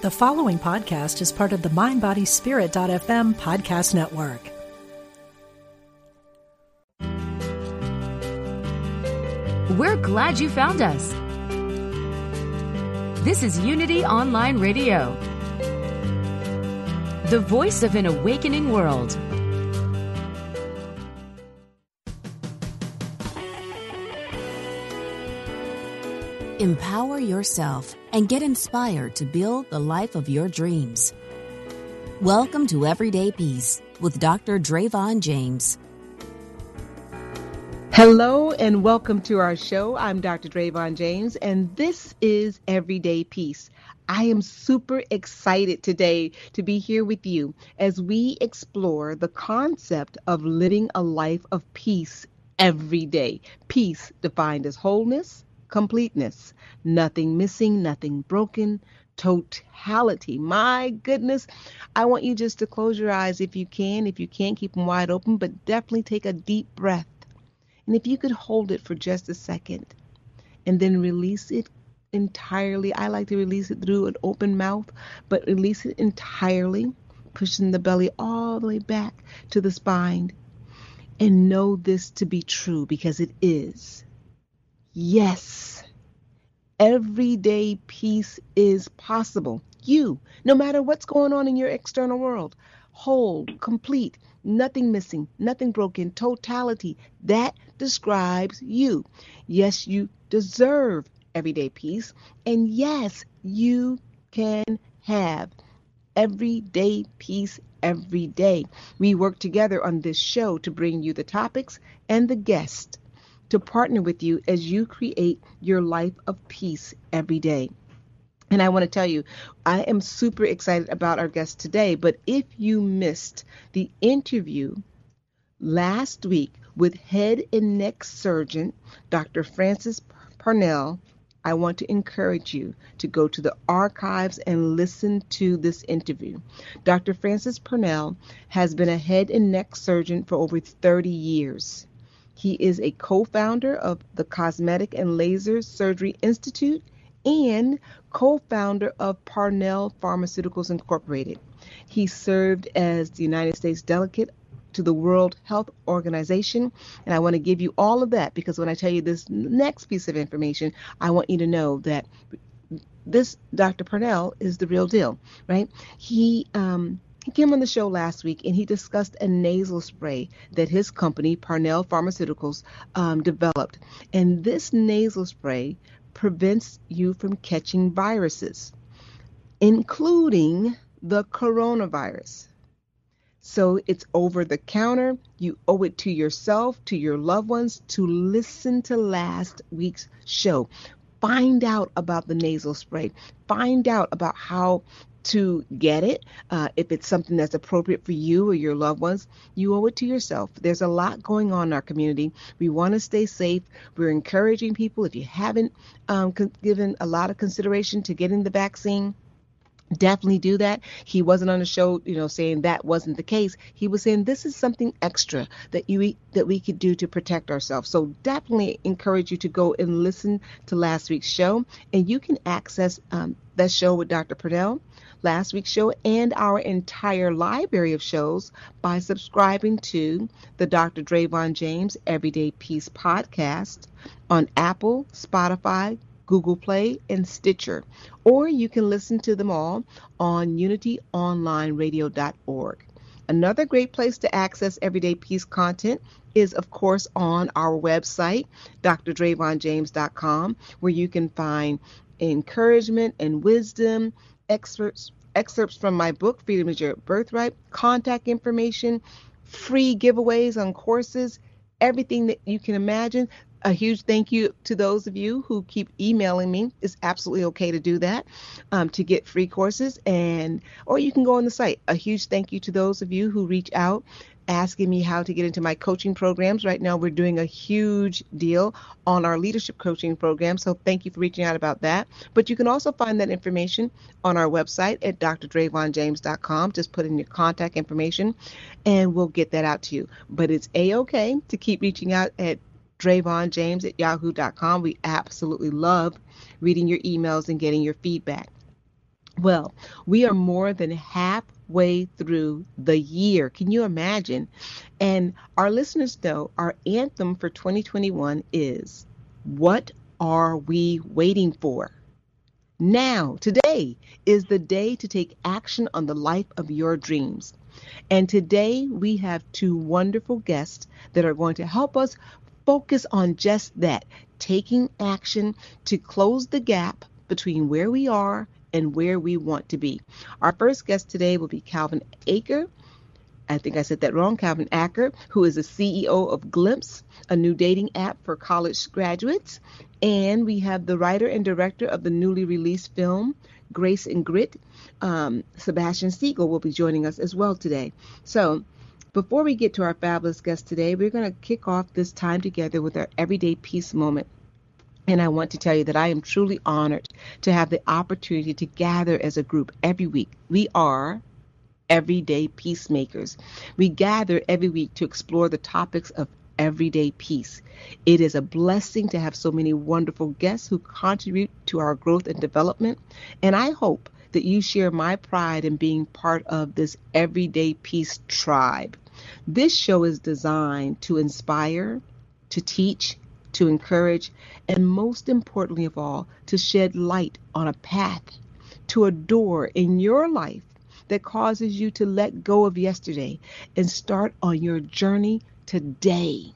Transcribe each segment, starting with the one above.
The following podcast is part of the MindBodySpirit.fm podcast network. We're glad you found us. This is Unity Online Radio, the voice of an awakening world. Empower yourself and get inspired to build the life of your dreams. Welcome to Everyday Peace with Dr. Dravon James. Hello and welcome to our show. I'm Dr. Dravon James, and this is Everyday Peace. I am super excited today to be here with you as we explore the concept of living a life of peace every day. Peace defined as wholeness, completeness, nothing missing, nothing broken, totality. My goodness, I want you just to close your eyes if you can. If you can't, keep them wide open, but definitely take a deep breath. And if you could hold it for just a second and then release it entirely, I like to release it through an open mouth, but release it entirely, pushing the belly all the way back to the spine. And know this to be true because it is. Yes, everyday peace is possible. You, no matter what's going on in your external world, whole, complete, nothing missing, nothing broken, totality. That describes you. Yes, you deserve everyday peace. And yes, you can have everyday peace every day. We work together on this show to bring you the topics and the guests to partner with you as you create your life of peace every day. And I want to tell you, I am super excited about our guest today. But if you missed the interview last week with head and neck surgeon Dr. Francis Parnell, I want to encourage you to go to the archives and listen to this interview. Dr. Francis Parnell has been a head and neck surgeon for over 30 years. He is a co founder of the Cosmetic and Laser Surgery Institute and co founder of Parnell Pharmaceuticals Incorporated. He served as the United States delegate to the World Health Organization. And I want to give you all of that because when I tell you this next piece of information, I want you to know that this Dr. Parnell is the real deal, right? He um, he came on the show last week and he discussed a nasal spray that his company, Parnell Pharmaceuticals, um, developed. And this nasal spray prevents you from catching viruses, including the coronavirus. So it's over the counter. You owe it to yourself, to your loved ones, to listen to last week's show. Find out about the nasal spray. Find out about how to get it. Uh, if it's something that's appropriate for you or your loved ones, you owe it to yourself. There's a lot going on in our community. We want to stay safe. We're encouraging people, if you haven't um, given a lot of consideration to getting the vaccine, definitely do that. He wasn't on the show, you know, saying that wasn't the case. He was saying this is something extra that you that we could do to protect ourselves. So definitely encourage you to go and listen to last week's show, and you can access um, that show with Dr. Parnell last week's show and our entire library of shows by subscribing to the Dr. Dravon James Everyday Peace podcast on Apple, Spotify, Google Play, and Stitcher. Or you can listen to them all on unityonlineradio.org. Another great place to access Everyday Peace content is, of course, on our website, drdravonjames.com, where you can find encouragement and wisdom, excerpts excerpts from my book Freedom is Your Birthright, contact information, free giveaways on courses, everything that you can imagine. A huge thank you to those of you who keep emailing me. It's absolutely okay to do that um, to get free courses, and or you can go on the site. A huge thank you to those of you who reach out asking me how to get into my coaching programs. Right now, we're doing a huge deal on our leadership coaching program. So thank you for reaching out about that. But you can also find that information on our website at drdravonjames.com. Just put in your contact information and we'll get that out to you. But it's a okay to keep reaching out at dravonjames at yahoo.com. We absolutely love reading your emails and getting your feedback. Well, we are more than halfway through the year. Can you imagine? And our listeners know our anthem for 2021 is What Are We Waiting For? Now, today is the day to take action on the life of your dreams. And today we have two wonderful guests that are going to help us focus on just that taking action to close the gap between where we are and where we want to be. Our first guest today will be Calvin Aker. I think I said that wrong, Calvin Acker, who is the CEO of Glimpse, a new dating app for college graduates. And we have the writer and director of the newly released film, Grace and Grit, um, Sebastian Siegel, will be joining us as well today. So, before we get to our fabulous guest today, we're going to kick off this time together with our everyday peace moment. And I want to tell you that I am truly honored to have the opportunity to gather as a group every week. We are everyday peacemakers. We gather every week to explore the topics of everyday peace. It is a blessing to have so many wonderful guests who contribute to our growth and development. And I hope that you share my pride in being part of this everyday peace tribe. This show is designed to inspire, to teach, to encourage, and most importantly of all, to shed light on a path to a door in your life that causes you to let go of yesterday and start on your journey today.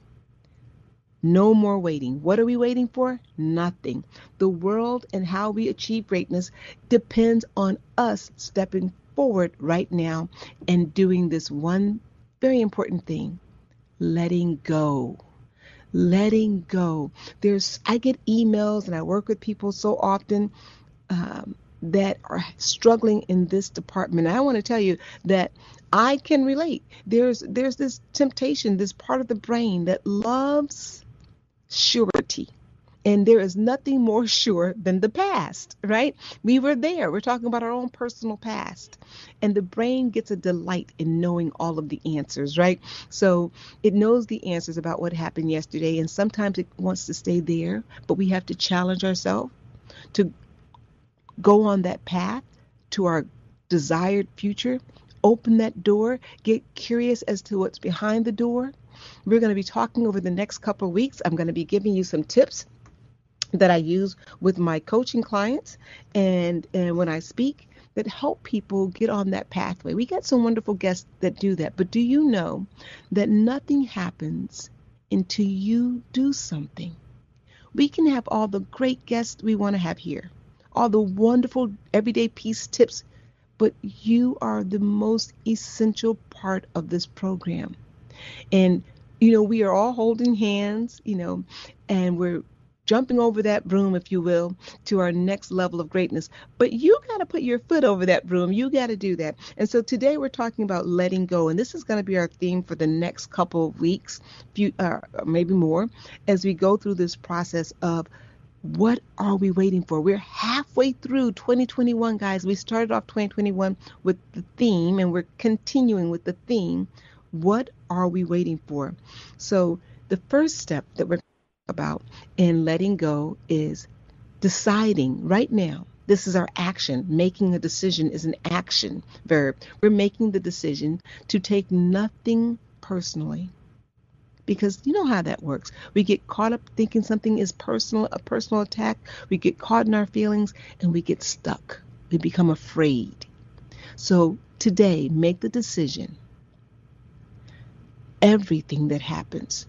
No more waiting. What are we waiting for? Nothing. The world and how we achieve greatness depends on us stepping forward right now and doing this one very important thing letting go. Letting go. There's, I get emails and I work with people so often um, that are struggling in this department. I want to tell you that I can relate. There's there's this temptation, this part of the brain that loves surety. And there is nothing more sure than the past, right? We were there. We're talking about our own personal past. And the brain gets a delight in knowing all of the answers, right? So it knows the answers about what happened yesterday. And sometimes it wants to stay there, but we have to challenge ourselves to go on that path to our desired future. Open that door, get curious as to what's behind the door. We're going to be talking over the next couple of weeks. I'm going to be giving you some tips that I use with my coaching clients and, and when I speak that help people get on that pathway. We get some wonderful guests that do that. But do you know that nothing happens until you do something? We can have all the great guests we want to have here, all the wonderful everyday peace tips, but you are the most essential part of this program. And you know, we are all holding hands, you know, and we're jumping over that broom, if you will, to our next level of greatness. But you got to put your foot over that broom. You got to do that. And so today we're talking about letting go. And this is going to be our theme for the next couple of weeks, few, uh, maybe more, as we go through this process of what are we waiting for? We're halfway through 2021, guys. We started off 2021 with the theme, and we're continuing with the theme what are we waiting for? So, the first step that we're about in letting go is deciding right now. This is our action. Making a decision is an action verb. We're making the decision to take nothing personally. Because you know how that works. We get caught up thinking something is personal, a personal attack. We get caught in our feelings and we get stuck. We become afraid. So today, make the decision everything that happens,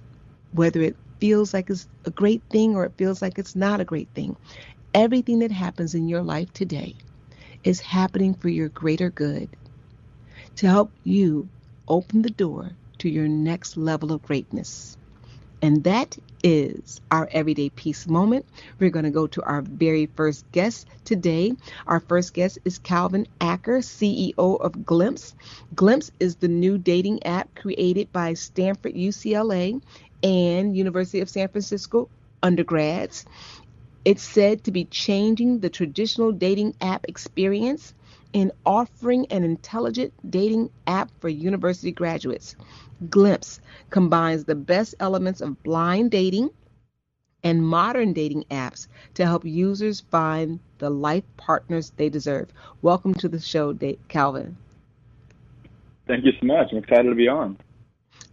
whether it feels like it's a great thing or it feels like it's not a great thing. Everything that happens in your life today is happening for your greater good to help you open the door to your next level of greatness. And that is our everyday peace moment. We're going to go to our very first guest today. Our first guest is Calvin Acker, CEO of Glimpse. Glimpse is the new dating app created by Stanford UCLA and University of San Francisco undergrads. It's said to be changing the traditional dating app experience and offering an intelligent dating app for university graduates. Glimpse combines the best elements of blind dating and modern dating apps to help users find the life partners they deserve. Welcome to the show, Calvin. Thank you so much. I'm excited to be on.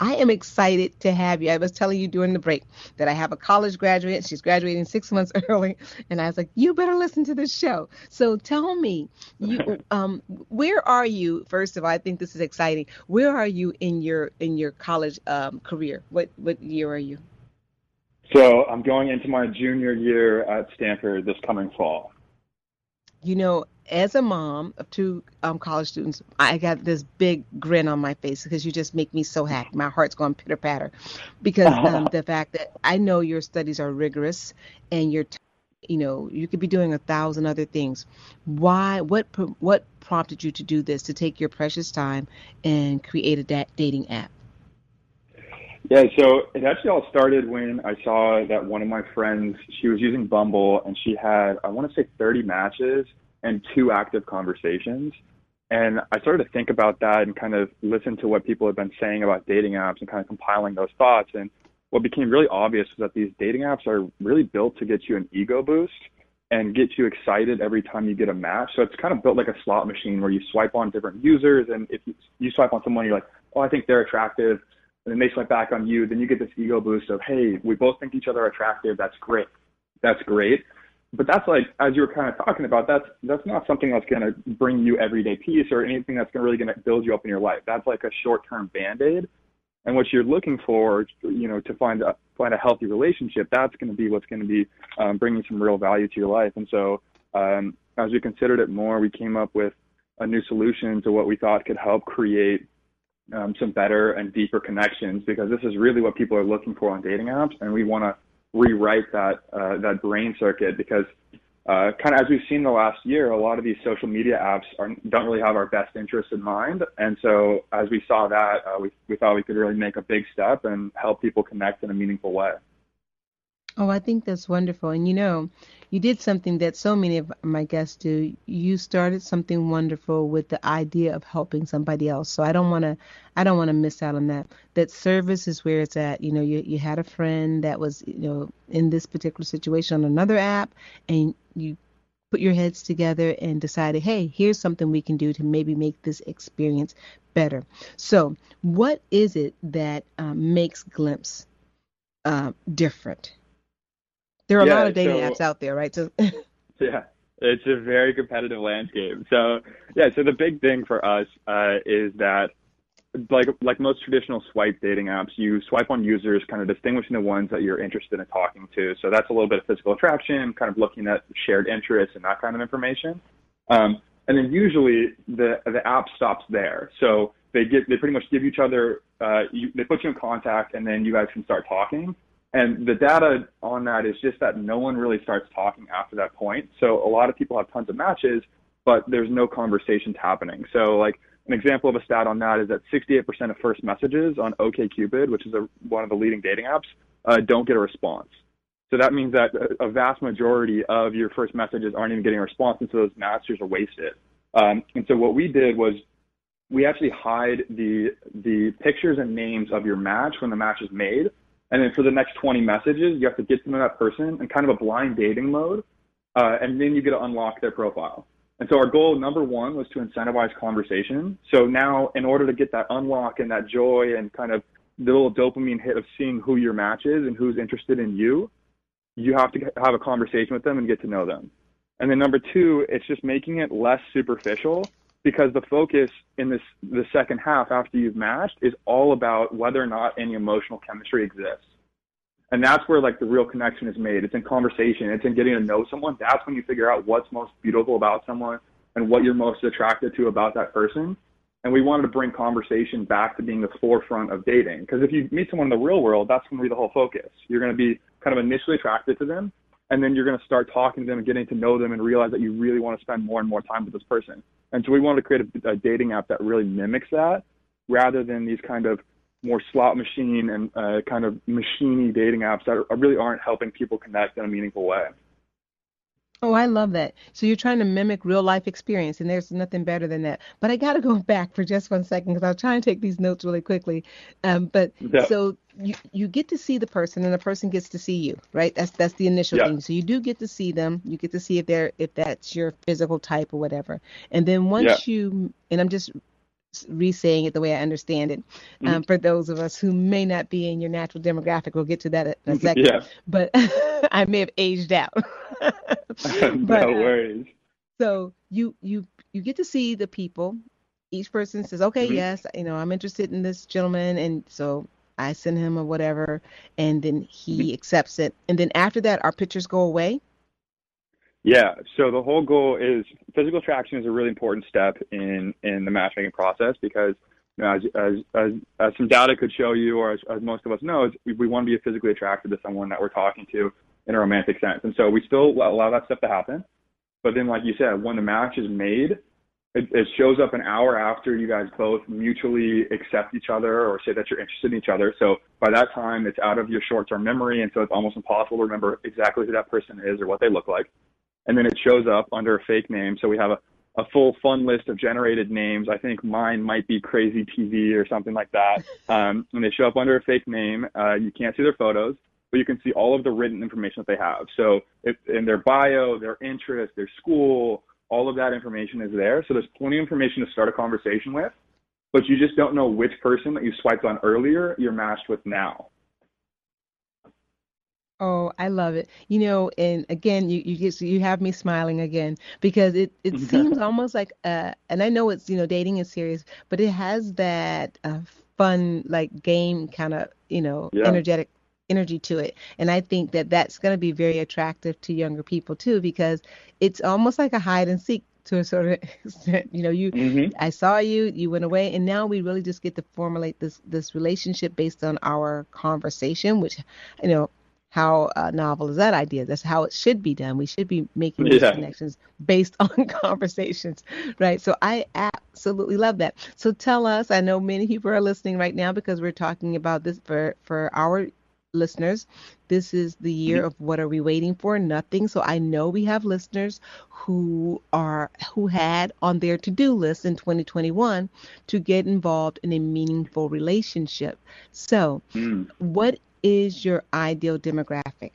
I am excited to have you. I was telling you during the break that I have a college graduate. She's graduating six months early, and I was like, "You better listen to this show." So tell me, you, um, where are you? First of all, I think this is exciting. Where are you in your in your college um, career? What what year are you? So I'm going into my junior year at Stanford this coming fall. You know, as a mom of two um, college students, I got this big grin on my face because you just make me so happy. My heart's going pitter patter because um, the fact that I know your studies are rigorous and you're, you know, you could be doing a thousand other things. Why? What? What prompted you to do this? To take your precious time and create a da- dating app? Yeah, so it actually all started when I saw that one of my friends, she was using Bumble and she had, I want to say 30 matches and two active conversations. And I started to think about that and kind of listen to what people have been saying about dating apps and kind of compiling those thoughts. And what became really obvious was that these dating apps are really built to get you an ego boost and get you excited every time you get a match. So it's kind of built like a slot machine where you swipe on different users. And if you, you swipe on someone, you're like, oh, I think they're attractive. And then they swipe back on you. Then you get this ego boost of, hey, we both think each other are attractive. That's great. That's great but that's like as you were kind of talking about that's that's not something that's going to bring you everyday peace or anything that's gonna really going to build you up in your life. That's like a short term band-aid. And what you're looking for you know to find a find a healthy relationship that's going to be what's going to be um, bringing some real value to your life. And so um, as we considered it more we came up with a new solution to what we thought could help create um, some better and deeper connections because this is really what people are looking for on dating apps. And we want to rewrite that uh, that brain circuit because uh, kind of as we've seen the last year, a lot of these social media apps are, don't really have our best interests in mind. And so as we saw that, uh, we, we thought we could really make a big step and help people connect in a meaningful way. Oh, I think that's wonderful. And you know, you did something that so many of my guests do. You started something wonderful with the idea of helping somebody else. So I don't want to I don't want to miss out on that. That service is where it's at. You know, you you had a friend that was, you know, in this particular situation on another app and you put your heads together and decided, hey, here's something we can do to maybe make this experience better. So, what is it that um, makes Glimpse uh, different? There are yeah, a lot of dating so, apps out there, right? So yeah, it's a very competitive landscape. So yeah, so the big thing for us uh, is that like like most traditional swipe dating apps, you swipe on users, kind of distinguishing the ones that you're interested in talking to. So that's a little bit of physical attraction, kind of looking at shared interests and that kind of information. Um, and then usually the the app stops there. So they get they pretty much give each other uh, you, they put you in contact, and then you guys can start talking. And the data on that is just that no one really starts talking after that point. So a lot of people have tons of matches, but there's no conversations happening. So like an example of a stat on that is that 68% of first messages on OKCupid, which is a, one of the leading dating apps, uh, don't get a response. So that means that a, vast majority of your first messages aren't even getting a response, and so those matches are wasted. Um, and so what we did was we actually hide the the pictures and names of your match when the match is made, and then for the next 20 messages, you have to get to know that person in kind of a blind dating mode. Uh, and then you get to unlock their profile. And so our goal number one was to incentivize conversation. So now, in order to get that unlock and that joy and kind of the little dopamine hit of seeing who your match is and who's interested in you, you have to have a conversation with them and get to know them. And then number two, it's just making it less superficial because the focus in this the second half after you've matched is all about whether or not any emotional chemistry exists. And that's where like the real connection is made. It's in conversation. It's in getting to know someone. That's when you figure out what's most beautiful about someone and what you're most attracted to about that person. And we wanted to bring conversation back to being the forefront of dating. Because if you meet someone in the real world, that's going to be the whole focus. You're going to be kind of initially attracted to them, and then you're going to start talking to them and getting to know them and realize that you really want to spend more and more time with this person. And so we wanted to create a, a dating app that really mimics that rather than these kind of more slot machine and uh, kind of machiney dating apps that are, really aren't helping people connect in a meaningful way. Oh, I love that. So you're trying to mimic real life experience, and there's nothing better than that. But I got to go back for just one second because I'll try and take these notes really quickly. Um, but yeah. so you you get to see the person and the person gets to see you right that's that's the initial Yeah. thing so you do get to see them you get to see if they're if that's your physical type or whatever and then once you and i'm just re-saying it the way i understand it Mm-hmm. um, for those of us who may not be in your natural demographic we'll get to that in a second Yeah. but i may have aged out no But, uh, worries. so you you you get to see the people. Each person says, "Okay, Mhm. yes, you know, I'm interested in this gentleman," and so I send him or whatever, and then Mm-hmm. he accepts it. And then after that, our pictures go away. Yeah. So the whole goal is physical attraction is a really important step in in the matchmaking process because you know, as, as as as some data could show you, or as, as most of us know, we, we want to be physically attracted to someone that we're talking to in a romantic sense, and so we still allow that stuff to happen. But then, like you said, when the match is made, it, it shows up an hour after you guys both mutually accept each other or say that you're interested in each other. So by that time, it's out of your short-term memory, and so it's almost impossible to remember exactly who that person is or what they look like. And then it shows up under a fake name. So we have a, a full fun list of generated names. I think mine might be Crazy TV or something like that. Um, and they show up under a fake name. Uh, you can't see their photos, but you can see all of the written information that they have. So if, in their bio, their interest, their school, all of that information is there. So there's plenty of information to start a conversation with, but you just don't know which person that you swiped on earlier you're matched with now. Oh, I love it. You know, and again, you you just you have me smiling again because it it seems almost like uh and I know it's, you know, dating is serious, but it has that uh fun like game kind of, you know, Yeah. energetic energy to it. And I think that that's going to be very attractive to younger people too because it's almost like a hide and seek to a sort of extent. You know, you Mm-hmm. I saw you, you went away, and now we really just get to formulate this this relationship based on our conversation, which, you know, how uh, novel is that idea? That's how it should be done. We should be making these Yeah. connections based on conversations, right? So I absolutely love that. So tell us, I know many people are listening right now because we're talking about this for for our listeners. This is the year of what are we waiting for? Nothing. So I know we have listeners who are who had on their to-do list in 2021 to get involved in a meaningful relationship. So, Mm. what is your ideal demographic?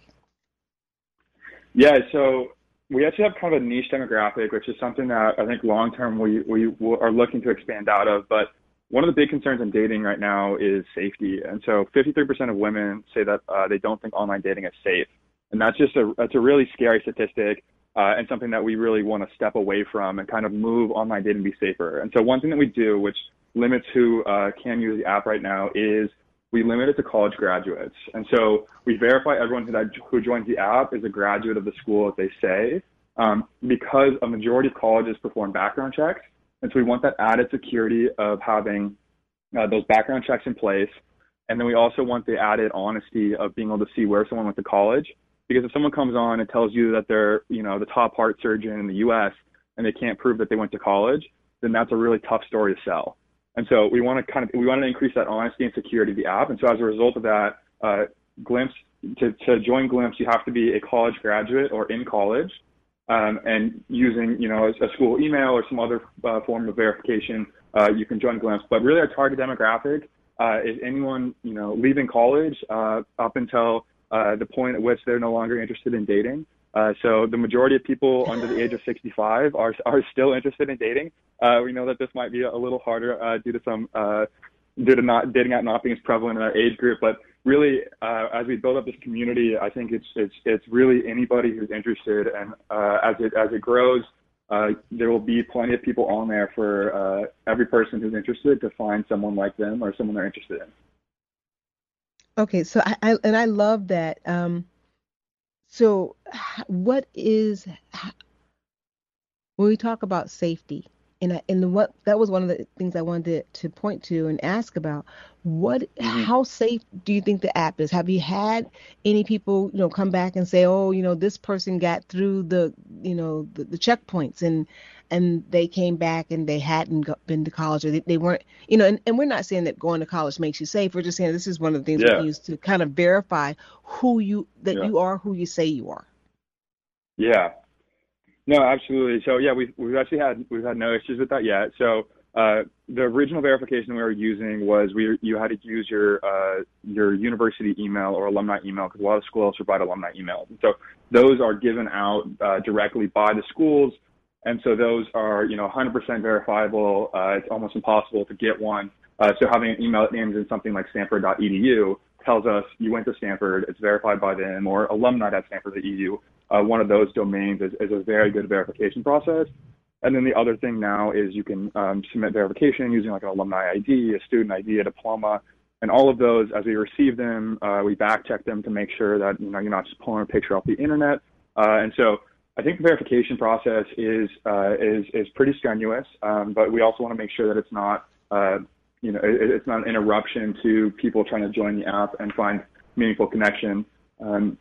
Yeah, so we actually have kind of a niche demographic, which is something that I think long term we, we are looking to expand out of. But one of the big concerns in dating right now is safety. And so 53% of women say that uh, they don't think online dating is safe. And that's just a, that's a really scary statistic uh, and something that we really want to step away from and kind of move online dating to be safer. And so one thing that we do, which limits who uh, can use the app right now, is we limit it to college graduates. And so we verify everyone who, joins the app is a graduate of the school that they say, um, because a majority of colleges perform background checks. And so we want that added security of having uh, those background checks in place. And then we also want the added honesty of being able to see where someone went to college. Because if someone comes on and tells you that they're, you know, the top heart surgeon in the U.S. and they can't prove that they went to college, then that's a really tough story to sell. And so we want to kind of we want to increase that honesty and security of the app. And so as a result of that, uh, Glimpse to, to join Glimpse, you have to be a college graduate or in college, um, and using you know a, a school email or some other uh, form of verification, uh, you can join Glimpse. But really, our target demographic uh, is anyone you know leaving college uh, up until uh, the point at which they're no longer interested in dating. Uh, so the majority of people under the age of 65 are are still interested in dating. Uh, we know that this might be a little harder uh, due to some uh, due to not dating out not being as prevalent in our age group, but really uh, as we build up this community, I think it's it's it's really anybody who's interested, and uh, as it as it grows, uh, there will be plenty of people on there for uh, every person who's interested to find someone like them or someone they're interested in. Okay, so I, I and I love that. Um, so what is when we talk about safety, and I, and what that was one of the things I wanted to, to point to and ask about. What, Mhm. how safe do you think the app is? Have you had any people, you know, come back and say, oh, you know, this person got through the, you know, the, the checkpoints and and they came back and they hadn't been to college or they, they weren't, you know, and, and we're not saying that going to college makes you safe. We're just saying this is one of the things Yeah. we use to kind of verify who you that Yeah. you are who you say you are. Yeah. No, absolutely. So yeah, we've we've actually had we've had no issues with that yet. So uh, the original verification we were using was we you had to use your uh, your university email or alumni email because a lot of schools provide alumni email. So those are given out uh, directly by the schools, and so those are you know 100% verifiable. Uh, it's almost impossible to get one. Uh, so having an email that names in something like Stanford.edu tells us you went to Stanford, it's verified by them, or alumni at Stanford.edu. Uh, one of those domains is, is a very good verification process. And then the other thing now is you can um, submit verification using like an alumni ID, a student ID, a diploma, and all of those. As we receive them, uh, we back check them to make sure that you know you're not just pulling a picture off the internet. Uh, and so I think the verification process is uh, is is pretty strenuous, um, but we also want to make sure that it's not uh, you know it, it's not an interruption to people trying to join the app and find meaningful connection. Um,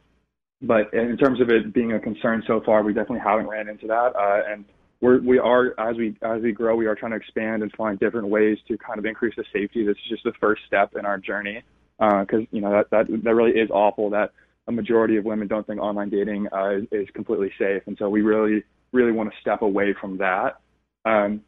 but in terms of it being a concern so far, we definitely haven't ran into that. Uh, and we're, we are as we as we grow, we are trying to expand and find different ways to kind of increase the safety. This is just the first step in our journey because uh, you know that that that really is awful that a majority of women don't think online dating uh, is, is completely safe, and so we really really want to step away from that. Um,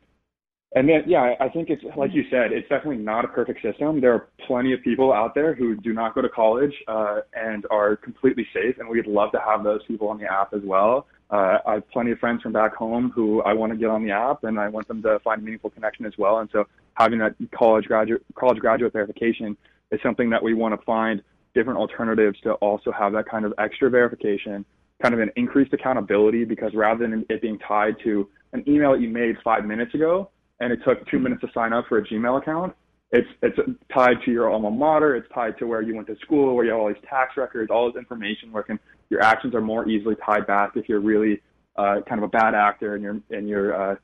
and then, yeah, I think it's like you said, it's definitely not a perfect system. There are plenty of people out there who do not go to college uh, and are completely safe, and we'd love to have those people on the app as well. Uh, I have plenty of friends from back home who I want to get on the app, and I want them to find a meaningful connection as well. And so, having that college graduate college graduate verification is something that we want to find different alternatives to also have that kind of extra verification, kind of an increased accountability, because rather than it being tied to an email that you made five minutes ago and it took two minutes to sign up for a Gmail account, it's it's tied to your alma mater. It's tied to where you went to school, where you have all these tax records, all this information. Where can your actions are more easily tied back if you're really uh, kind of a bad actor and you're and you're uh,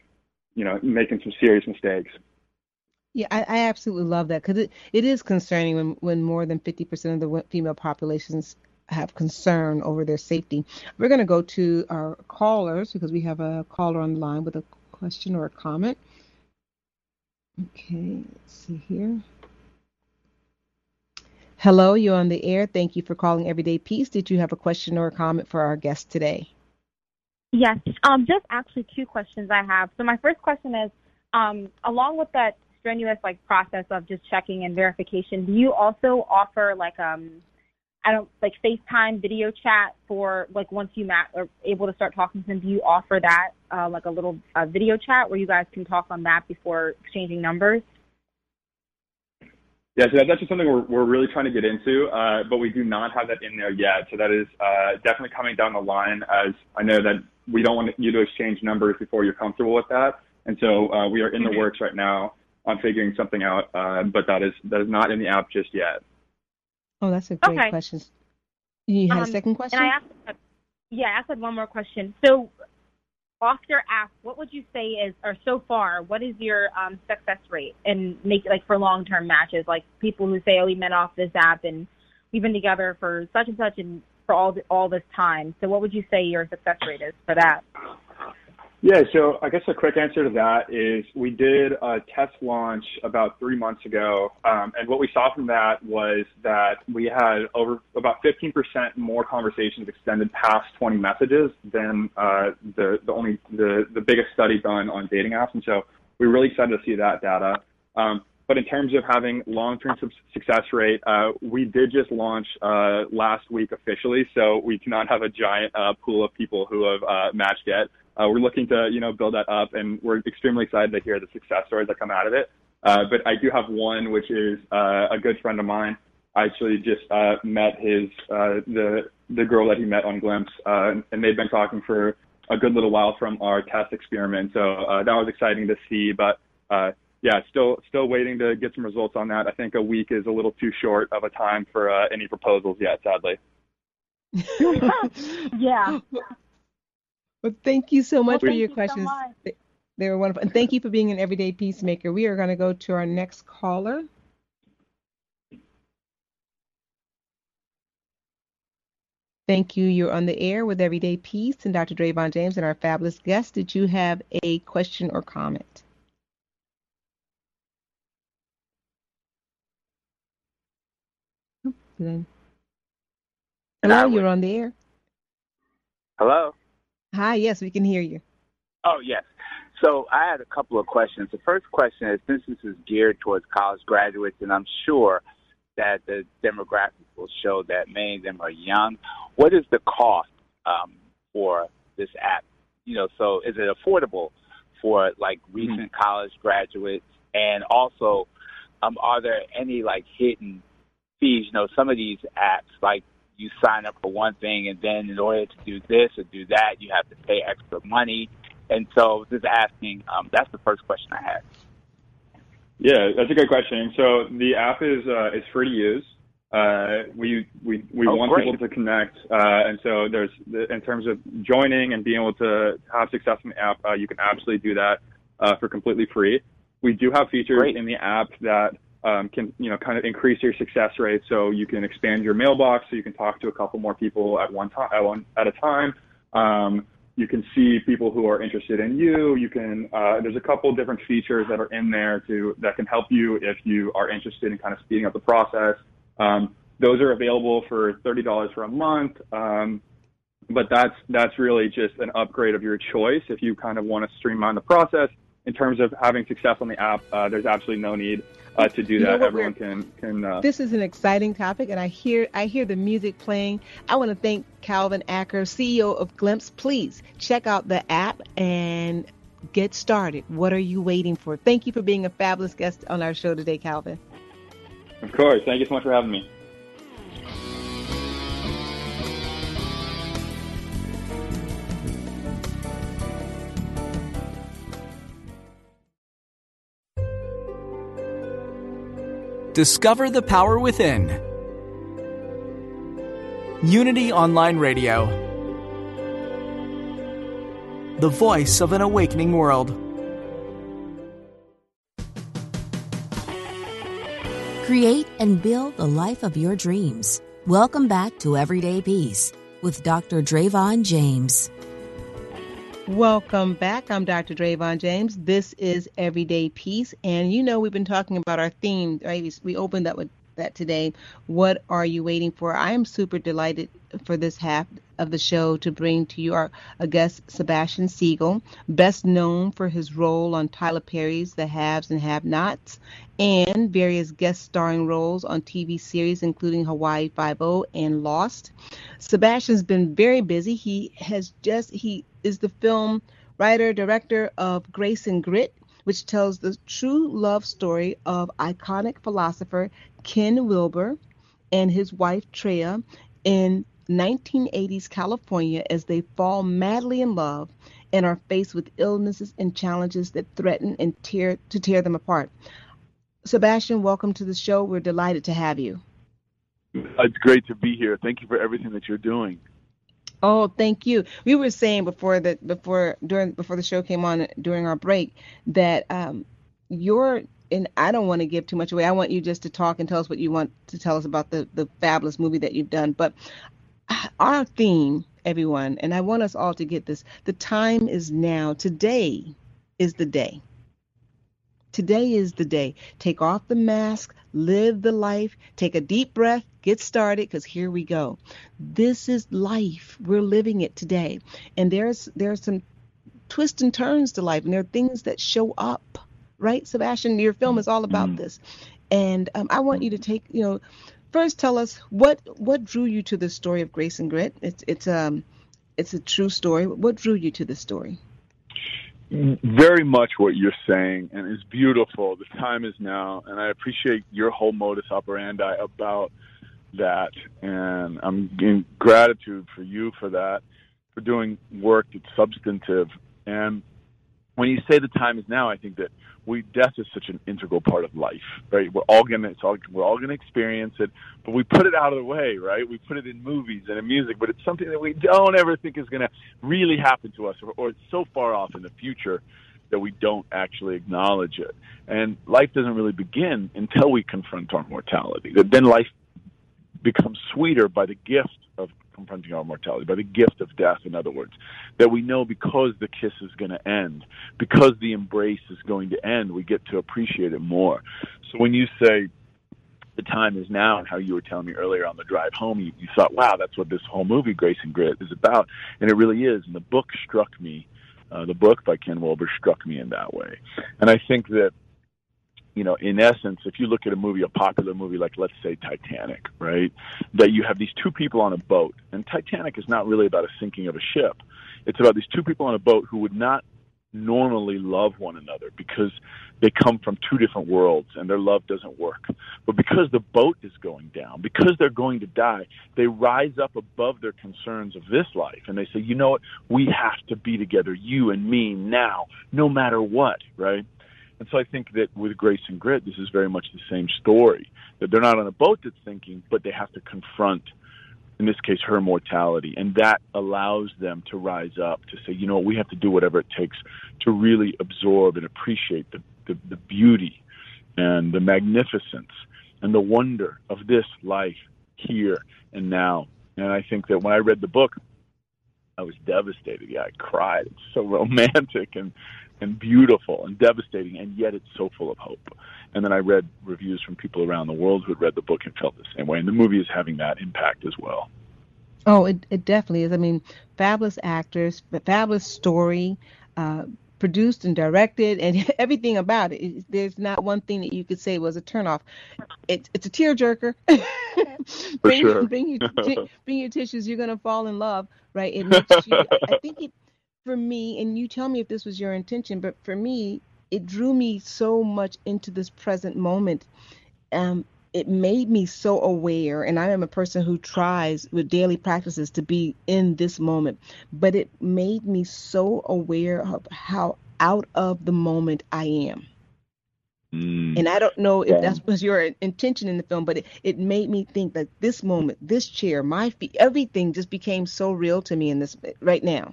you know making some serious mistakes. Yeah, I, I absolutely love that because it, it is concerning when when more than 50% of the female populations have concern over their safety. We're going to go to our callers because we have a caller on the line with a question or a comment. Okay, let's see here. Hello, you're on the air. Thank you for calling Everyday Peace. Did you have a question or a comment for our guest today? Yes, um, just actually two questions I have. So my first question is, um, along with that strenuous like process of just checking and verification, do you also offer like um I don't like FaceTime video chat for like once you mat are able to start talking to them. Do you offer that uh, like a little uh, video chat where you guys can talk on that before exchanging numbers? Yeah, so that's just something we're we're really trying to get into, uh, but we do not have that in there yet. So that is uh, definitely coming down the line. As I know that we don't want you to exchange numbers before you're comfortable with that, and so uh, we are in the mm-hmm. works right now on figuring something out. Uh, but that is that is not in the app just yet. Oh, that's a great okay. question. You had um, a second question? And I asked, yeah, I asked one more question. So, off your app, what would you say is, or so far, what is your um, success rate and make like for long term matches? Like people who say, "Oh, we met off this app and we've been together for such and such and for all the, all this time." So, what would you say your success rate is for that? Yeah, so I guess a quick answer to that is we did a test launch about three months ago, um, and what we saw from that was that we had over about 15% more conversations extended past 20 messages than uh, the the only the the biggest study done on dating apps, and so we're really excited to see that data. Um, but in terms of having long-term success rate, uh, we did just launch uh, last week officially, so we do not have a giant uh, pool of people who have uh, matched yet. Uh, we're looking to, you know, build that up, and we're extremely excited to hear the success stories that come out of it. Uh, but I do have one, which is uh, a good friend of mine. I actually just uh, met his uh, the the girl that he met on Glimpse, uh, and they've been talking for a good little while from our test experiment. So uh, that was exciting to see. But uh, yeah, still still waiting to get some results on that. I think a week is a little too short of a time for uh, any proposals yet, sadly. yeah. Well, thank you so much well, for your questions. So they were wonderful. And thank you for being an everyday peacemaker. We are going to go to our next caller. Thank you. You're on the air with Everyday Peace and Dr. Dravon James and our fabulous guest. Did you have a question or comment? Hello, you're on the air. Hello. Hi, yes, we can hear you. Oh, yes. So I had a couple of questions. The first question is since this is geared towards college graduates, and I'm sure that the demographics will show that many of them are young, what is the cost um, for this app? You know, so is it affordable for like mm-hmm. recent mm-hmm. college graduates? And also, um, are there any like hidden fees? You know, some of these apps, like you sign up for one thing, and then in order to do this or do that, you have to pay extra money. And so, just asking, um, that's the first question I had. Yeah, that's a good question. So the app is uh, is free to use. Uh, we we we oh, want great. people to connect, uh, and so there's in terms of joining and being able to have success in the app, uh, you can absolutely do that uh, for completely free. We do have features great. in the app that um, can you know kind of increase your success rate. So you can expand your mailbox, so you can talk to a couple more people at one time at one at a time. Um, you can see people who are interested in you. You can uh, there's a couple different features that are in there to that can help you if you are interested in kind of speeding up the process. Um, those are available for thirty dollars for a month. Um, but that's that's really just an upgrade of your choice. If you kind of want to streamline the process in terms of having success on the app, uh, there's absolutely no need uh, to do that. Everyone can can. Uh, this is an exciting topic, and I hear I hear the music playing. I want to thank Calvin Acker, CEO of Glimpse. Please check out the app and get started. What are you waiting for? Thank you for being a fabulous guest on our show today, Calvin. Of course. Thank you so much for having me. Discover the power within. Unity Online Radio. The voice of an awakening world. Create and build the life of your dreams. Welcome back to Everyday Peace with Dr. Dravon James. Welcome back. I'm Dr. Dravon James. This is Everyday Peace. And you know, we've been talking about our theme, right? We opened up with that today. What are you waiting for? I am super delighted for this half of the show to bring to you our a guest, Sebastian Siegel, best known for his role on Tyler Perry's The Haves and Have Nots, and various guest starring roles on TV series, including Hawaii Five-O and Lost. Sebastian's been very busy. He has just he is the film writer director of Grace and Grit, which tells the true love story of iconic philosopher Ken Wilber and his wife Treya in 1980s California as they fall madly in love and are faced with illnesses and challenges that threaten and tear to tear them apart. Sebastian, welcome to the show. We're delighted to have you. It's great to be here. Thank you for everything that you're doing. Oh, thank you. We were saying before that before during before the show came on during our break that um your and I don't want to give too much away. I want you just to talk and tell us what you want to tell us about the the fabulous movie that you've done. But our theme, everyone, and I want us all to get this. The time is now. Today is the day. Today is the day. Take off the mask, live the life, take a deep breath, get started because here we go. This is life. We're living it today. And there's there's some twists and turns to life and there are things that show up. Right, Sebastian, your film is all about mm this. And um, I want you to take, you know, first tell us what what drew you to the story of Grace and Grit. It's it's um it's a true story. What drew you to the story? very much what you're saying, and it's beautiful. The time is now, and I appreciate your whole modus operandi about that, and I'm in gratitude for you for that, for doing work that's substantive. And when you say the time is now, I think that we death is such an integral part of life, right? We're all gonna it's all we're all gonna experience it, but we put it out of the way, right? We put it in movies and in music, but it's something that we don't ever think is gonna really happen to us, or, or it's so far off in the future that we don't actually acknowledge it. And life doesn't really begin until we confront our mortality. Then life becomes sweeter by the gift of confronting our mortality, by the gift of death, in other words, that we know because the kiss is going to end, because the embrace is going to end, we get to appreciate it more. So when you say the time is now, and how you were telling me earlier on the drive home, you, you thought, wow, that's what this whole movie, Grace and Grit, is about. And it really is. And the book struck me uh, the book by Ken Wilber struck me in that way. And I think that, you know, in essence, if you look at a movie, a popular movie like, let's say, Titanic, right, that you have these two people on a boat, and Titanic is not really about a sinking of a ship. It's about these two people on a boat who would not normally love one another because they come from two different worlds and their love doesn't work. But because the boat is going down, because they're going to die, they rise up above their concerns of this life and they say, you know what? We have to be together, you and me now, no matter what, right? And so I think that with Grace and Grit, this is very much the same story. That they're not on a boat that's sinking, but they have to confront in this case, her mortality. And that allows them to rise up to say, you know, we have to do whatever it takes to really absorb and appreciate the, the, the beauty and the magnificence and the wonder of this life here and now. And I think that when I read the book, I was devastated. Yeah, I cried. It's so romantic and and beautiful and devastating, and yet it's so full of hope. And then I read reviews from people around the world who had read the book and felt the same way. And the movie is having that impact as well. Oh, it, it definitely is. I mean, fabulous actors, fabulous story, uh, produced and directed, and everything about it. There's not one thing that you could say was a turnoff. It, it's a tearjerker. bring, sure. bring, your, bring your tissues. You're gonna fall in love, right? It makes you. I think it, for me, and you tell me if this was your intention, but for me, it drew me so much into this present moment. Um, it made me so aware, and I am a person who tries with daily practices to be in this moment, but it made me so aware of how out of the moment I am. Mm. And I don't know if yeah. that was your intention in the film, but it, it made me think that this moment, this chair, my feet, everything just became so real to me in this right now.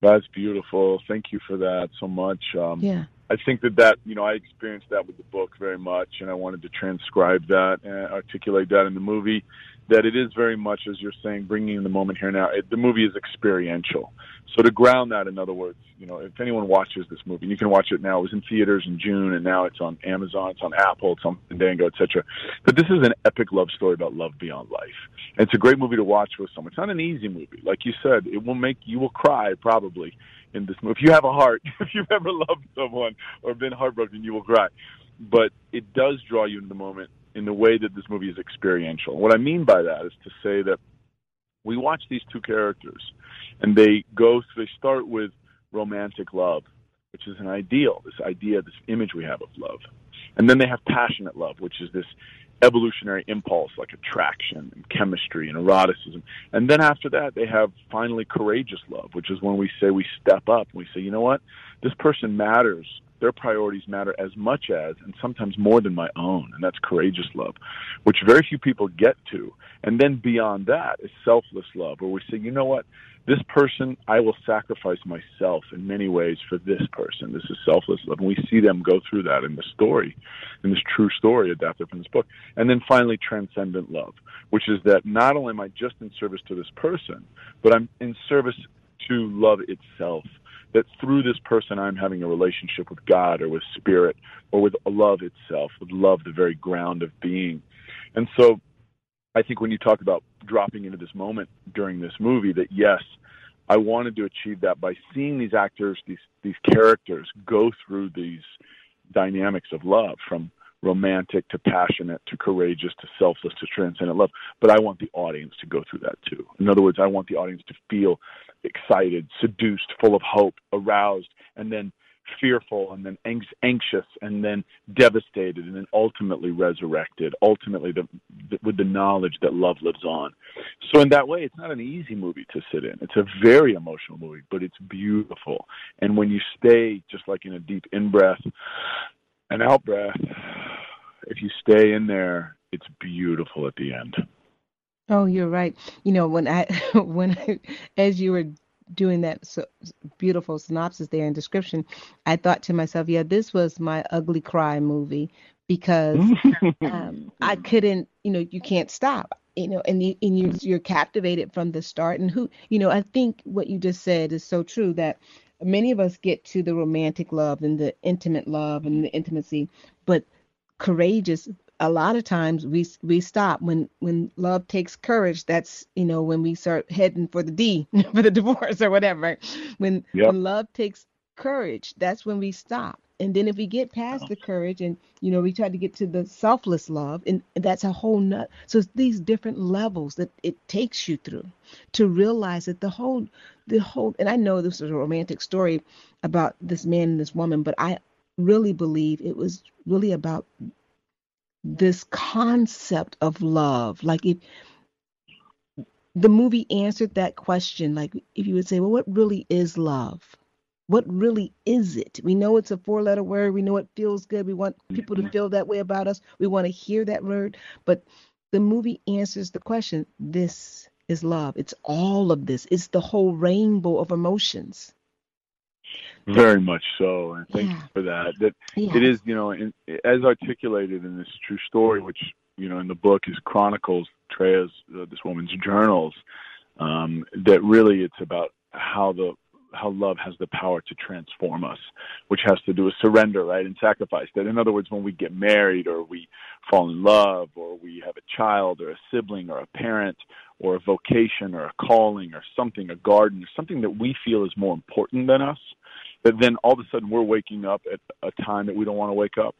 That's beautiful. Thank you for that so much. Um, yeah. I think that that you know I experienced that with the book very much, and I wanted to transcribe that and articulate that in the movie. That it is very much as you're saying, bringing in the moment here now. It, the movie is experiential. So to ground that, in other words, you know, if anyone watches this movie, you can watch it now. It was in theaters in June, and now it's on Amazon, it's on Apple, it's on Fandango, etc. But this is an epic love story about love beyond life. And it's a great movie to watch with someone. It's not an easy movie, like you said. It will make you will cry probably in this movie. If you have a heart, if you've ever loved someone or been heartbroken, you will cry. But it does draw you into the moment in the way that this movie is experiential. What I mean by that is to say that we watch these two characters and they go they start with romantic love, which is an ideal, this idea, this image we have of love. And then they have passionate love, which is this evolutionary impulse like attraction and chemistry and eroticism. And then after that, they have finally courageous love, which is when we say we step up and we say, you know what, this person matters. Their priorities matter as much as, and sometimes more than my own. And that's courageous love, which very few people get to. And then beyond that is selfless love, where we say, you know what, this person, I will sacrifice myself in many ways for this person. This is selfless love. And we see them go through that in the story, in this true story adapted from this book. And then finally, transcendent love, which is that not only am I just in service to this person, but I'm in service to love itself. That through this person, I'm having a relationship with God or with spirit or with love itself, with love, the very ground of being. And so I think when you talk about dropping into this moment during this movie, that yes, I wanted to achieve that by seeing these actors, these these characters go through these dynamics of love from romantic to passionate to courageous to selfless to transcendent love. But I want the audience to go through that too. In other words, I want the audience to feel excited, seduced, full of hope, aroused, and then fearful and then anxious and then devastated and then ultimately resurrected ultimately the, the, with the knowledge that love lives on so in that way it's not an easy movie to sit in it's a very emotional movie but it's beautiful and when you stay just like in a deep in breath and out breath if you stay in there it's beautiful at the end Oh, you're right. You know, when I when I, as you were doing that so beautiful synopsis there and description, I thought to myself, yeah, this was my ugly cry movie because um, I couldn't, you know, you can't stop, you know, and you, and you you're captivated from the start. And who, you know, I think what you just said is so true that many of us get to the romantic love and the intimate love and the intimacy, but courageous a lot of times we we stop when when love takes courage. That's you know when we start heading for the d for the divorce or whatever. When Yep. when love takes courage that's when we stop and then if we get past oh. the courage and you know we try to get to the selfless love and that's a whole nut so it's these different levels that it takes you through to realize that the whole the whole and i know this is a romantic story about this man and this woman but i really believe it was really about this concept of love. Like if the movie answered that question like if you would say well what really is love what really is it we know it's a four letter word we know it feels good we want people to feel that way about us we want to hear that word but the movie answers the question this is love it's all of this it's the whole rainbow of emotions Very much so, and thank Yeah. you for that. That Yeah. it is, you know, in, as articulated in this true story, which you know in the book is chronicles Treya's uh, this woman's journals. Um, that really it's about how the how love has the power to transform us, which has to do with surrender, right, and sacrifice. That in other words, when we get married or we fall in love or we have a child or a sibling or a parent or a vocation or a calling or something, a garden, something that we feel is more important than us, that then all of a sudden we're waking up at a time that we don't want to wake up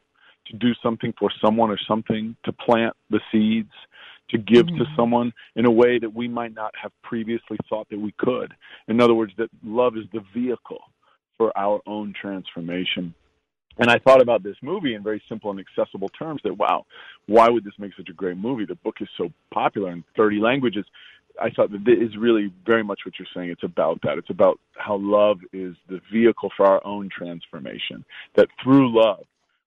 to do something for someone or something, to plant the seeds, to give to mm-hmm. someone in a way that we might not have previously thought that we could. In other words, that love is the vehicle for our own transformation. And I thought about this movie in very simple and accessible terms that, wow, why would this make such a great movie? The book is so popular in 30 languages. I thought that this is really very much what you're saying. It's about that. It's about how love is the vehicle for our own transformation. That through love,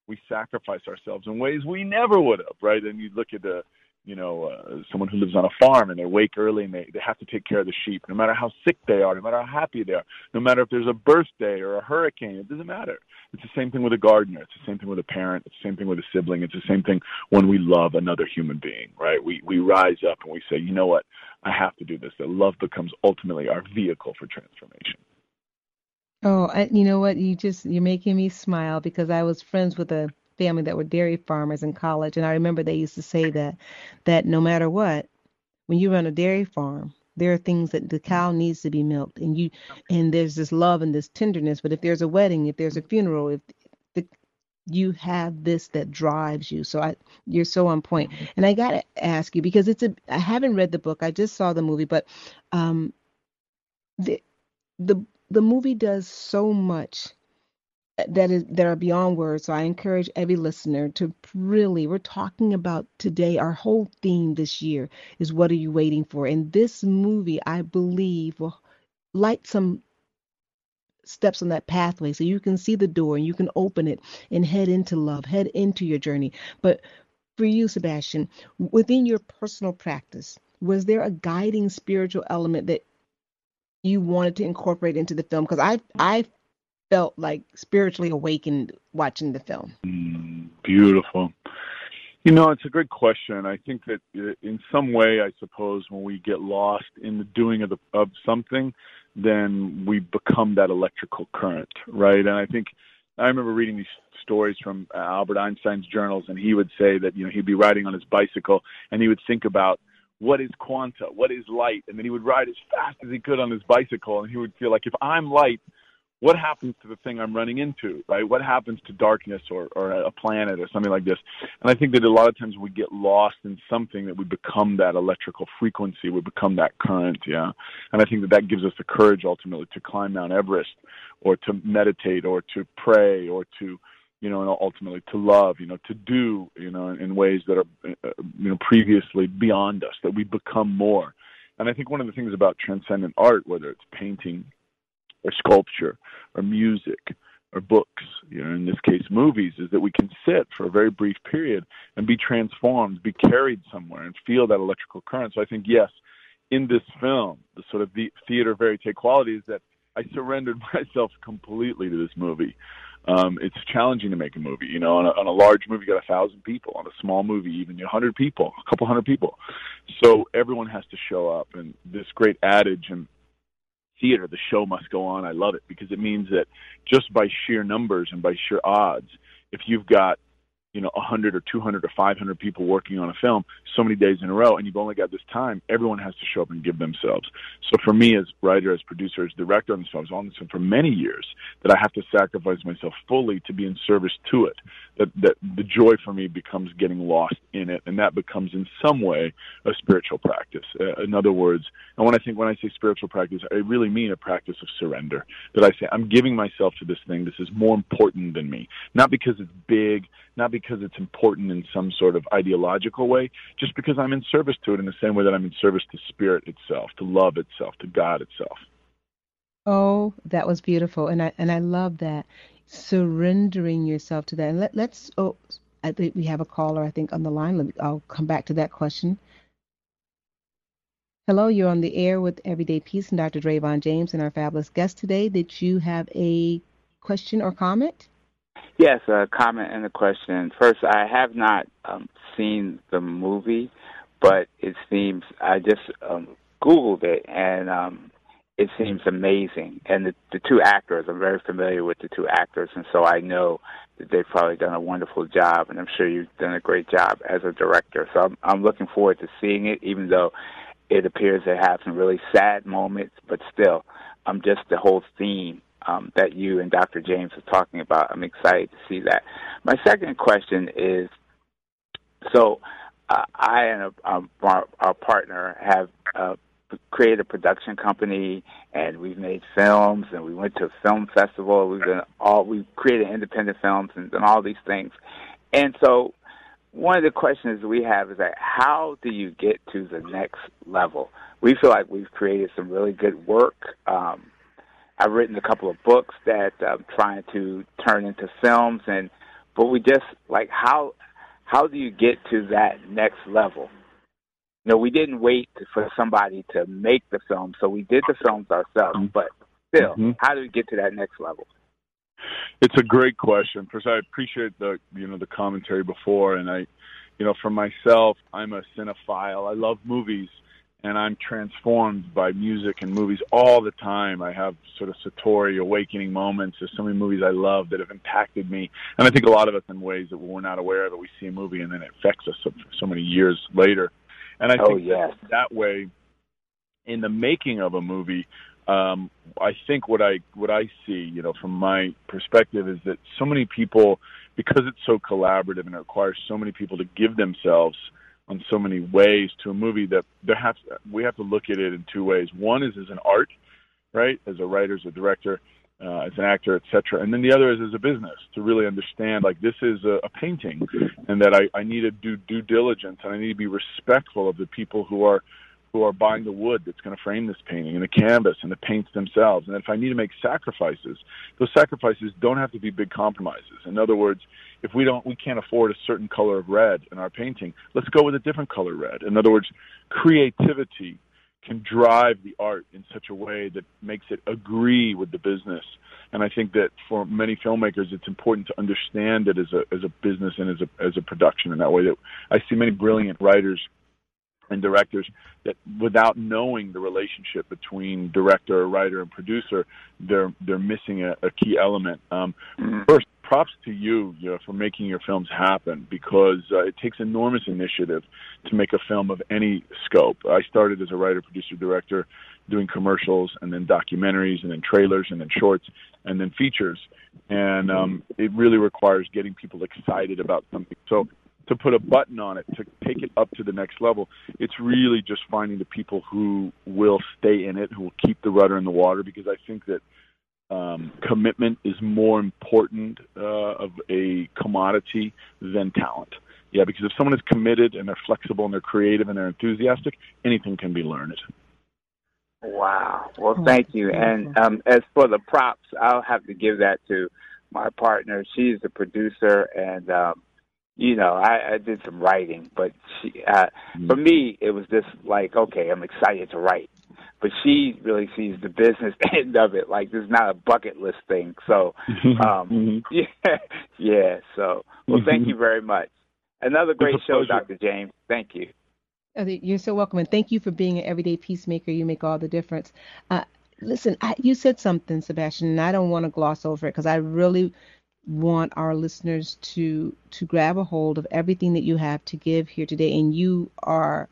we sacrifice ourselves in ways we never would have, right? And you look at the, you know, uh, someone who lives on a farm and they wake early and they, they have to take care of the sheep, no matter how sick they are, no matter how happy they are, no matter if there's a birthday or a hurricane, it doesn't matter. It's the same thing with a gardener. It's the same thing with a parent. It's the same thing with a sibling. It's the same thing when we love another human being, right? We we rise up and we say, you know what, I have to do this. That love becomes ultimately our vehicle for transformation. Oh, I, you know what? You just you're making me smile because I was friends with a family that were dairy farmers in college, and I remember they used to say that that no matter what, when you run a dairy farm, there are things that the cow needs to be milked, and you and there's this love and this tenderness. But if there's a wedding, if there's a funeral, if the you have this that drives you. So I you're so on point. And I gotta ask you because it's a I haven't read the book. I just saw the movie, but um the the the movie does so much that is that are beyond words. So I encourage every listener to really we're talking about today our whole theme this year is what are you waiting for? And this movie I believe will light some steps on that pathway so you can see the door and you can open it and head into love, head into your journey. But for you, Sebastian, within your personal practice, was there a guiding spiritual element that you wanted to incorporate into the film? Because I I felt like spiritually awakened watching the film. Mm, beautiful. You know, it's a great question. I think that uh, in some way, I suppose, when we get lost in the doing of the of something, then we become that electrical current, right? And I think I remember reading these stories from uh, Albert Einstein's journals, and he would say that you know he'd be riding on his bicycle, and he would think about what is quanta, what is light, and then he would ride as fast as he could on his bicycle, and he would feel like if I'm light, what happens to the thing I'm running into, right? What happens to darkness or, or a planet or something like this? And I think that a lot of times we get lost in something that we become that electrical frequency, we become that current, yeah. And I think that that gives us the courage ultimately to climb Mount Everest or to meditate or to pray or to, you know, and ultimately to love, you know, to do, you know, in, in ways that are, uh, you know, previously beyond us, that we become more. And I think one of the things about transcendent art, whether it's painting, or sculpture or music or books, you know, in this case movies, is that we can sit for a very brief period and be transformed, be carried somewhere and feel that electrical current. So I think yes, in this film, the sort of the theater verite quality is that I surrendered myself completely to this movie. Um, it's challenging to make a movie. You know, on a, on a large movie, you got a thousand people. On a small movie, even a hundred people, a couple hundred people. So everyone has to show up. And this great adage, and theater, the show must go on. I love it because it means that just by sheer numbers and by sheer odds, if you've got you know 100 or 200 or 500 people working on a film so many days in a row and you've only got this time everyone has to show up and give themselves. So for me as writer as producer as director on this film on this film for many years that i have to sacrifice myself fully to be in service to it that that the joy for me becomes getting lost in it and that becomes in some way a spiritual practice. Uh, in other words and when i think when i say spiritual practice i really mean a practice of surrender that i say i'm giving myself to this thing. This is more important than me. Not because it's big not because it's important in some sort of ideological way, just because I'm in service to it in the same way that I'm in service to spirit itself, to love itself, to God itself. Oh, that was beautiful, and I and I love that surrendering yourself to that. And let, let's oh, I think we have a caller I think on the line. Let me, I'll come back to that question. Hello, you're on the air with Everyday Peace and Dr. Dravon James and our fabulous guest today. Did you have a question or comment? Yes, a comment and a question. First, I have not um, seen the movie, but it seems I just um, Googled it and um, it seems amazing. And the, the two actors, I'm very familiar with the two actors, and so I know that they've probably done a wonderful job, and I'm sure you've done a great job as a director. So I'm, I'm looking forward to seeing it, even though it appears to have some really sad moments, but still, I'm um, just the whole theme um, that you and Dr. James are talking about. I'm excited to see that. My second question is so uh, I and a, um, our, our, partner have uh, created a production company, and we've made films, and we went to a film festival. We've all we've created independent films and done all these things. And so, one of the questions we have is that how do you get to the next level? We feel like we've created some really good work. Um, I've written a couple of books that I'm trying to turn into films, and but we just like how how do you get to that next level? You know, we didn't wait for somebody to make the film, so we did the films ourselves. Mm-hmm. But still, mm-hmm. how do we get to that next level? It's a great question. First, I appreciate the you know the commentary before, and I, you know, for myself, I'm a cinephile. I love movies, and I'm transformed by music and movies all the time. I have sort of Satori awakening moments. There's so many movies I love that have impacted me, and I think a lot of us in ways that we're not aware of it. We see a movie and then it affects us so, so many years later. And I oh, think yes. that, that way, in the making of a movie, um, I think what I what I see, you know, from my perspective, is that so many people, because it's so collaborative and it requires so many people to give themselves on so many ways to a movie that there has we have to look at it in two ways. One is as an art, right, as a writer, as a director, uh, as an actor, etc. And then the other is as a business to really understand like this is a, a painting, and that I, I need to do due diligence and I need to be respectful of the people who are who are buying the wood that's going to frame this painting and the canvas and the paints themselves. And if I need to make sacrifices, those sacrifices don't have to be big compromises. In other words, if we don't we can't afford a certain color of red in our painting, let's go with a different color red. In other words, creativity can drive the art in such a way that makes it agree with the business. And I think that for many filmmakers, it's important to understand it as a as a business and as a as a production in that way. That I see many brilliant writers and directors that without knowing the relationship between director, writer, and producer, they're they're missing a, a key element. Um, mm-hmm. First, props to you, you know, for making your films happen because uh, it takes enormous initiative to make a film of any scope. I started as a writer, producer, director, doing commercials and then documentaries and then trailers and then shorts and then features, and um, it really requires getting people excited about something. So to put a button on it to take it up to the next level it's really just finding the people who will stay in it who will keep the rudder in the water because i think that um, commitment is more important uh, of a commodity than talent. Yeah because if someone is committed and they're flexible and they're creative and they're enthusiastic anything can be learned. Wow. Well thank you. And um, as for the props i'll have to give that to my partner. She's the producer and um, you know, I, I did some writing, but she, uh, mm-hmm. for me, it was just like, okay, I'm excited to write. But she really sees the business end of it, like this is not a bucket list thing. So, um, mm-hmm. yeah, yeah. So, well, thank you very much. Another great show, Dr. James. Thank you. Oh, you're so welcome, and thank you for being an everyday peacemaker. You make all the difference. Uh, listen, I, you said something, Sebastian, and I don't want to gloss over it because I really want our listeners to to grab a hold of everything that you have to give here today. And you are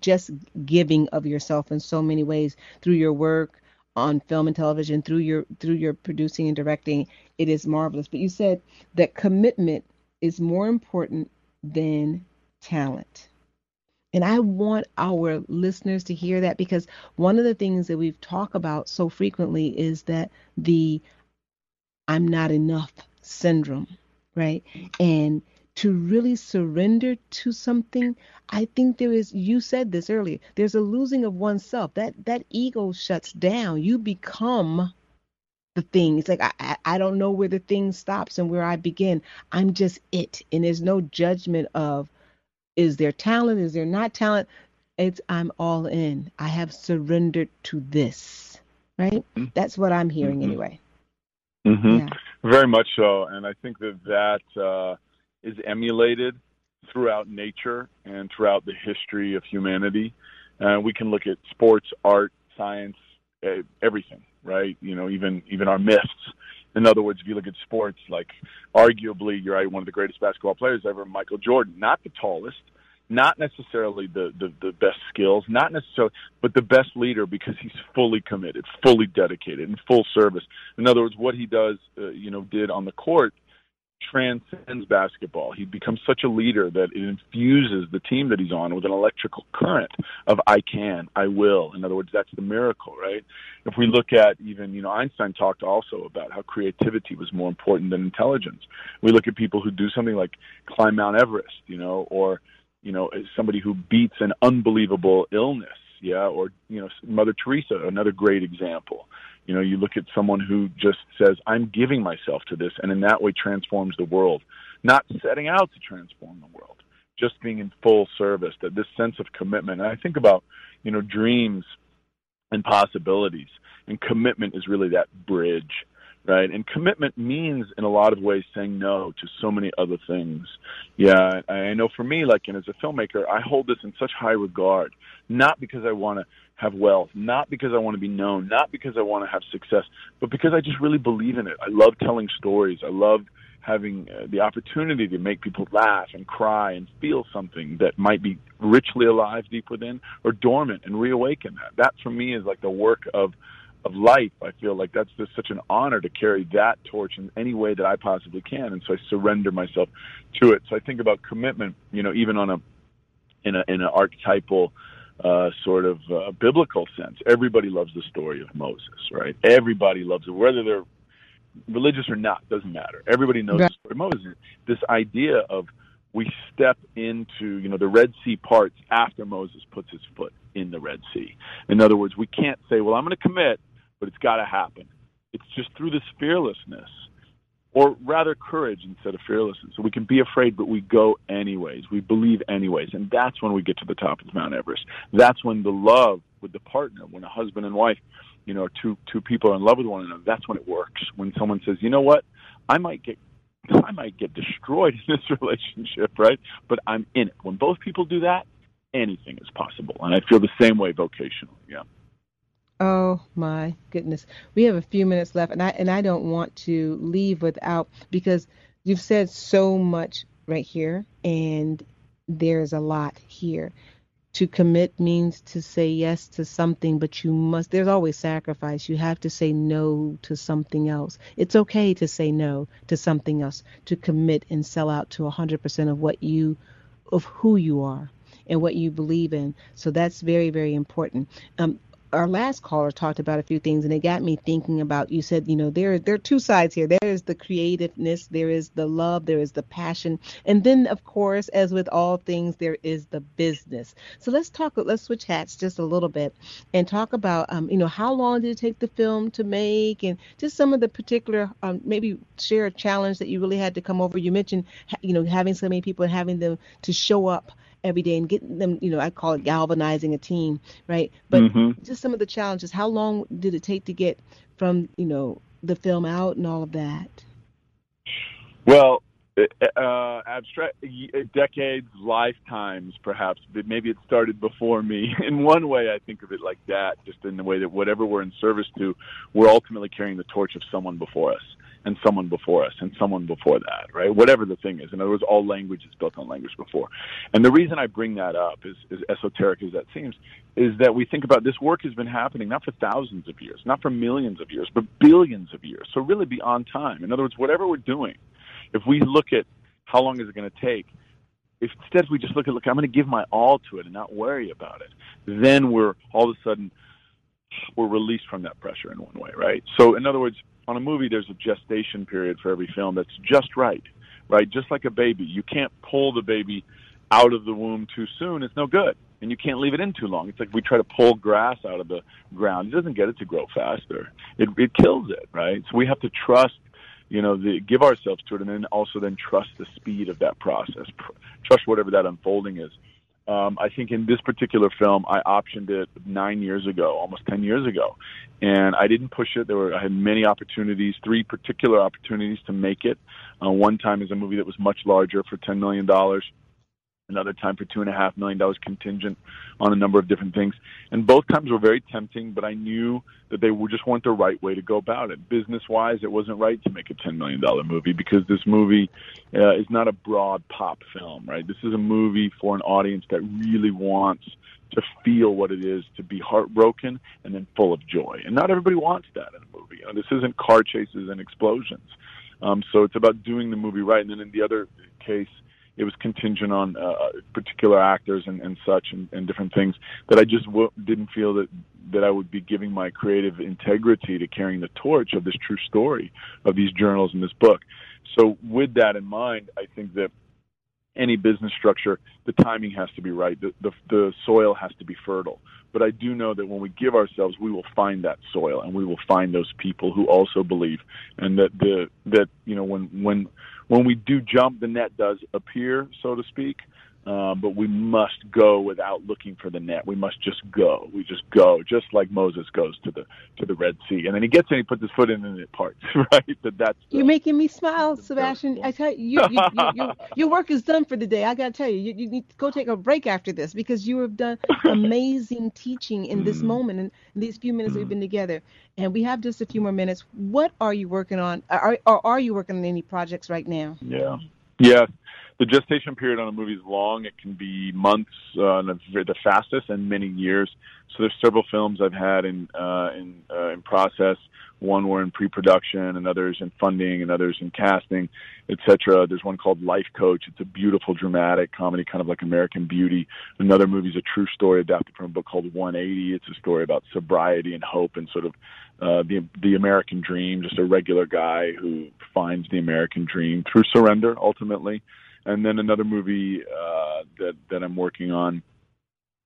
just giving of yourself in so many ways through your work on film and television through your through your producing and directing. It is marvelous. But you said that commitment is more important than talent. And I want our listeners to hear that because one of the things that we've talked about so frequently is that the I'm not enough syndrome, right? And to really surrender to something, I think there is you said this earlier, there's a losing of oneself. That that ego shuts down. You become the thing. It's like I, I don't know where the thing stops and where I begin. I'm just it. And there's no judgment of is there talent? Is there not talent? It's I'm all in. I have surrendered to this. Right? Mm-hmm. That's what I'm hearing mm-hmm. anyway. Mm-hmm. Yeah. Very much so, and I think that that uh, is emulated throughout nature and throughout the history of humanity. Uh, we can look at sports, art, science, uh, everything, right? You know, even even our myths. In other words, if you look at sports, like arguably, you're right, one of the greatest basketball players ever, Michael Jordan. Not the tallest, not necessarily the, the, the best skills, not necessarily, but the best leader because he's fully committed, fully dedicated, and full service. In other words, what he does, uh, you know, did on the court transcends basketball. He becomes such a leader that it infuses the team that he's on with an electrical current of I can, I will. In other words, that's the miracle, right? If we look at even, you know, Einstein talked also about how creativity was more important than intelligence. We look at people who do something like climb Mount Everest, you know, or you know, somebody who beats an unbelievable illness, yeah, or you know, Mother Teresa, another great example. You know, you look at someone who just says, "I'm giving myself to this," and in that way transforms the world, not setting out to transform the world, just being in full service. That this sense of commitment. And I think about, you know, dreams and possibilities, and commitment is really that bridge right? And commitment means, in a lot of ways, saying no to so many other things. Yeah, I know for me, like, and as a filmmaker, I hold this in such high regard, not because I want to have wealth, not because I want to be known, not because I want to have success, but because I just really believe in it. I love telling stories. I love having uh, the opportunity to make people laugh and cry and feel something that might be richly alive deep within or dormant and reawaken that. That for me is like the work of of life. I feel like that's just such an honor to carry that torch in any way that I possibly can, and so I surrender myself to it. So I think about commitment, you know, even on a in a in an archetypal uh, sort of uh, biblical sense. Everybody loves the story of Moses, right? Everybody loves it, whether they're religious or not, doesn't matter. Everybody knows the story of Moses. This idea of we step into, you know, the Red Sea parts after Moses puts his foot in the Red Sea. In other words, we can't say, well, I'm going to commit, but it's got to happen. It's just through this fearlessness, or rather courage instead of fearlessness. So we can be afraid, but we go anyways. We believe anyways. And that's when we get to the top of Mount Everest. That's when the love with the partner, when a husband and wife, you know, two two people are in love with one another, that's when it works. When someone says, you know what, I might get I might get destroyed in this relationship, right? But I'm in it. When both people do that, anything is possible. And I feel the same way vocationally. Yeah. Oh my goodness. We have a few minutes left and I and I don't want to leave without because you've said so much right here and there's a lot here. To commit means to say yes to something, but you must there's always sacrifice. You have to say no to something else. It's okay to say no to something else, to commit and sell out to 100% of what you of who you are and what you believe in. So that's very, very important. Um, our last caller talked about a few things and it got me thinking about you said you know there there are two sides here. There is the creativeness there is the love there is the passion and then of course as with all things there is the business. So let's talk let's switch hats just a little bit and talk about um, you know how long did it take the film to make and just some of the particular um, maybe share a challenge that you really had to come over. You mentioned you know having so many people and having them to show up every day and getting them, you know, I call it galvanizing a team, right? But mm-hmm. just some of the challenges. How long did it take to get from, you know, the film out and all of that? Well, uh, abstract decades, lifetimes, perhaps. But maybe it started before me. In one way, I think of it like that, just in the way that whatever we're in service to, we're ultimately carrying the torch of someone before us. And someone before us and someone before that, right? Whatever the thing is. In other words, all language is built on language before. And the reason I bring that up, is, as esoteric as that seems, is that we think about this work has been happening not for thousands of years, not for millions of years, but billions of years. So really beyond time. In other words, whatever we're doing, if we look at how long is it going to take, if instead we just look at, look, I'm going to give my all to it and not worry about it, then we're all of a sudden we're released from that pressure in one way, right? So in other words, on a movie, there's a gestation period for every film that's just right, right? Just like a baby, you can't pull the baby out of the womb too soon; it's no good, and you can't leave it in too long. It's like we try to pull grass out of the ground; it doesn't get it to grow faster; it it kills it, right? So we have to trust you know, the, give ourselves to it, and then also then trust the speed of that process, trust whatever that unfolding is. Um, I think in this particular film, I optioned it nine years ago, almost ten years ago, and I didn't push it. There were I had many opportunities, three particular opportunities to make it. Uh, one time is a movie that was much larger for ten million dollars another time for two and a half million dollars contingent on a number of different things. And both times were very tempting, but I knew that they were just weren't the right way to go about it. Business wise, it wasn't right to make a ten million dollar movie because this movie uh, is not a broad pop film, right? This is a movie for an audience that really wants to feel what it is to be heartbroken and then full of joy. And not everybody wants that in a movie. You know, this isn't car chases and explosions. Um, so it's about doing the movie right. And then in the other case, it was contingent on uh, particular actors and, and such and, and different things that I just w- didn't feel that that I would be giving my creative integrity to carrying the torch of this true story of these journals in this book. So with that in mind, I think that any business structure, the timing has to be right. The, the, the soil has to be fertile. But I do know that when we give ourselves, we will find that soil, and we will find those people who also believe, and that the that you know when when when we do jump, the net does appear, so to speak. Uh, but we must go without looking for the net. We must just go. We just go, just like Moses goes to the to the Red Sea, and then he gets in, he puts his foot in, and it parts. Right? That that's the, you're making me smile, Sebastian. I tell you, you, you, you, your work is done for the day. I gotta tell you, you, you need to go take a break after this because you have done amazing teaching in this mm. moment and these few minutes we've been together. And we have just a few more minutes. What are you working on? Are, are, are you working on any projects right now? Yeah. Yeah, the gestation period on a movie is long. It can be months, uh, the fastest, and many years. So there's several films I've had in uh, in uh, in process. One were in pre-production, and others in funding, and others in casting, etc. There's one called Life Coach. It's a beautiful, dramatic comedy, kind of like American Beauty. Another movie is a true story adapted from a book called 180. It's a story about sobriety and hope, and sort of uh, the the American dream. Just a regular guy who finds the American dream through surrender, ultimately and then another movie uh, that that I'm working on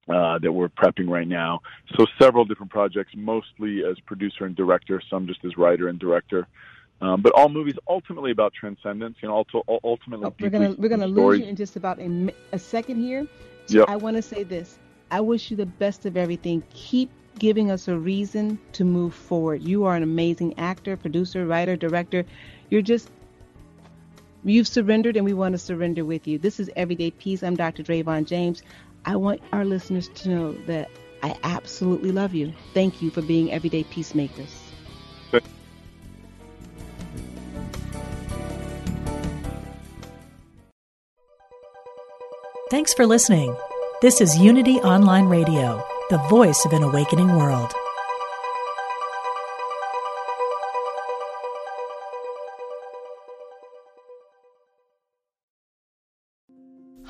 uh, that we're prepping right now. So several different projects, mostly as producer and director, some just as writer and director. Um, but all movies ultimately about transcendence. You know, ultimately. Oh, we're gonna we're gonna lose you in just about a, a second here. So yep. I want to say this. I wish you the best of everything. Keep giving us a reason to move forward. You are an amazing actor, producer, writer, director. You're just You've surrendered, and we want to surrender with you. This is Everyday Peace. I'm Dr. Dravon James. I want our listeners to know that I absolutely love you. Thank you for being everyday peacemakers. Thanks for listening. This is Unity Online Radio, the voice of an awakening world.